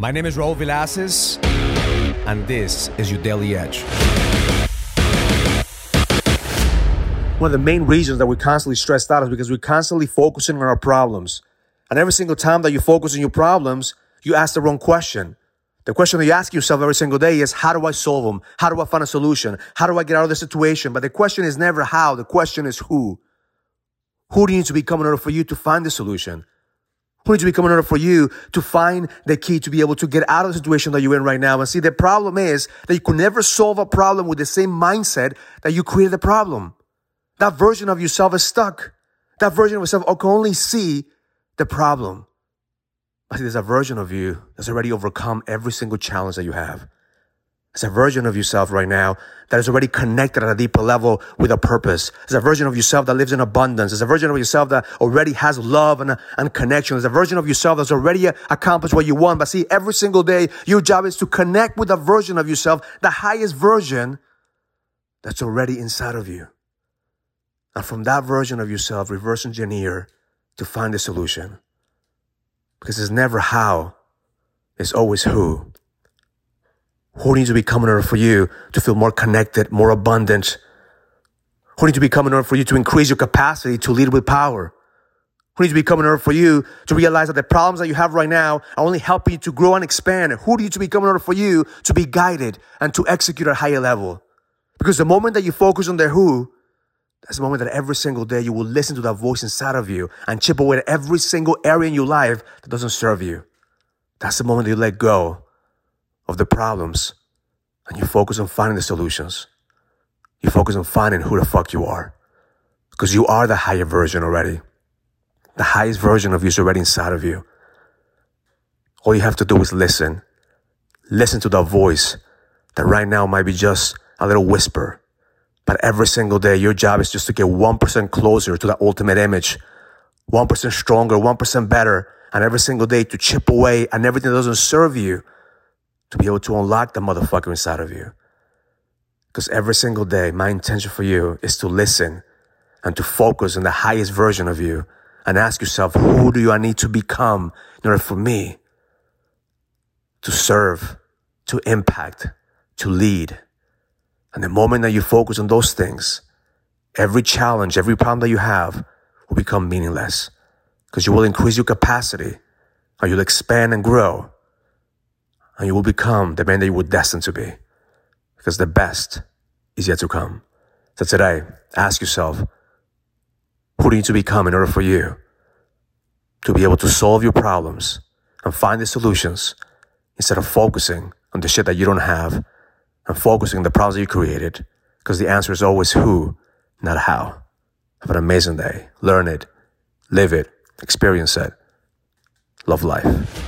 My name is Raul Villacis, and this is your Daily Edge. One of the main reasons that we're constantly stressed out is because we're constantly focusing on our problems. And every single time that you focus on your problems, you ask the wrong question. The question that you ask yourself every single day is, how do I solve them? How do I find a solution? How do I get out of the situation? But the question is never how. The question is who. Who do you need to become in order for you to find the solution? To become in order for you to find the key to be able to get out of the situation that you're in right now? And see, the problem is that you can never solve a problem with the same mindset that you created the problem. That version of yourself is stuck. That version of yourself can only see the problem. I see there's a version of you that's already overcome every single challenge that you have. It's a version of yourself right now that is already connected at a deeper level with a purpose. It's a version of yourself that lives in abundance. It's a version of yourself that already has love and, and connection. It's a version of yourself that's already accomplished what you want. But see, every single day, your job is to connect with a version of yourself, the highest version that's already inside of you. And from that version of yourself, reverse engineer to find the solution. Because it's never how, it's always who. Who needs to become in order for you to feel more connected, more abundant? Who needs to become in order for you to increase your capacity to lead with power? Who needs to become in order for you to realize that the problems that you have right now are only helping you to grow and expand? Who needs to become in order for you to be guided and to execute at a higher level? Because the moment that you focus on the who, that's the moment that every single day you will listen to that voice inside of you and chip away at every single area in your life that doesn't serve you. That's the moment that you let go of the problems and you focus on finding the solutions. You focus on finding who the fuck you are. Because you are the higher version already. The highest version of you is already inside of you. All you have to do is listen. Listen to that voice that right now might be just a little whisper. But every single day, your job is just to get 1% closer to that ultimate image. 1% stronger, 1% better. And every single day to chip away and everything that doesn't serve you to be able to unlock the motherfucker inside of you. Because every single day, my intention for you is to listen and to focus on the highest version of you and ask yourself, who do I need to become in order for me to serve, to impact, to lead? And the moment that you focus on those things, every challenge, every problem that you have will become meaningless because you will increase your capacity and you'll expand and grow and you will become the man that you were destined to be because the best is yet to come. So today, ask yourself, who do you need to become in order for you to be able to solve your problems and find the solutions instead of focusing on the shit that you don't have and focusing on the problems that you created? Because the answer is always who, not how. Have an amazing day. Learn it, live it, experience it. Love life.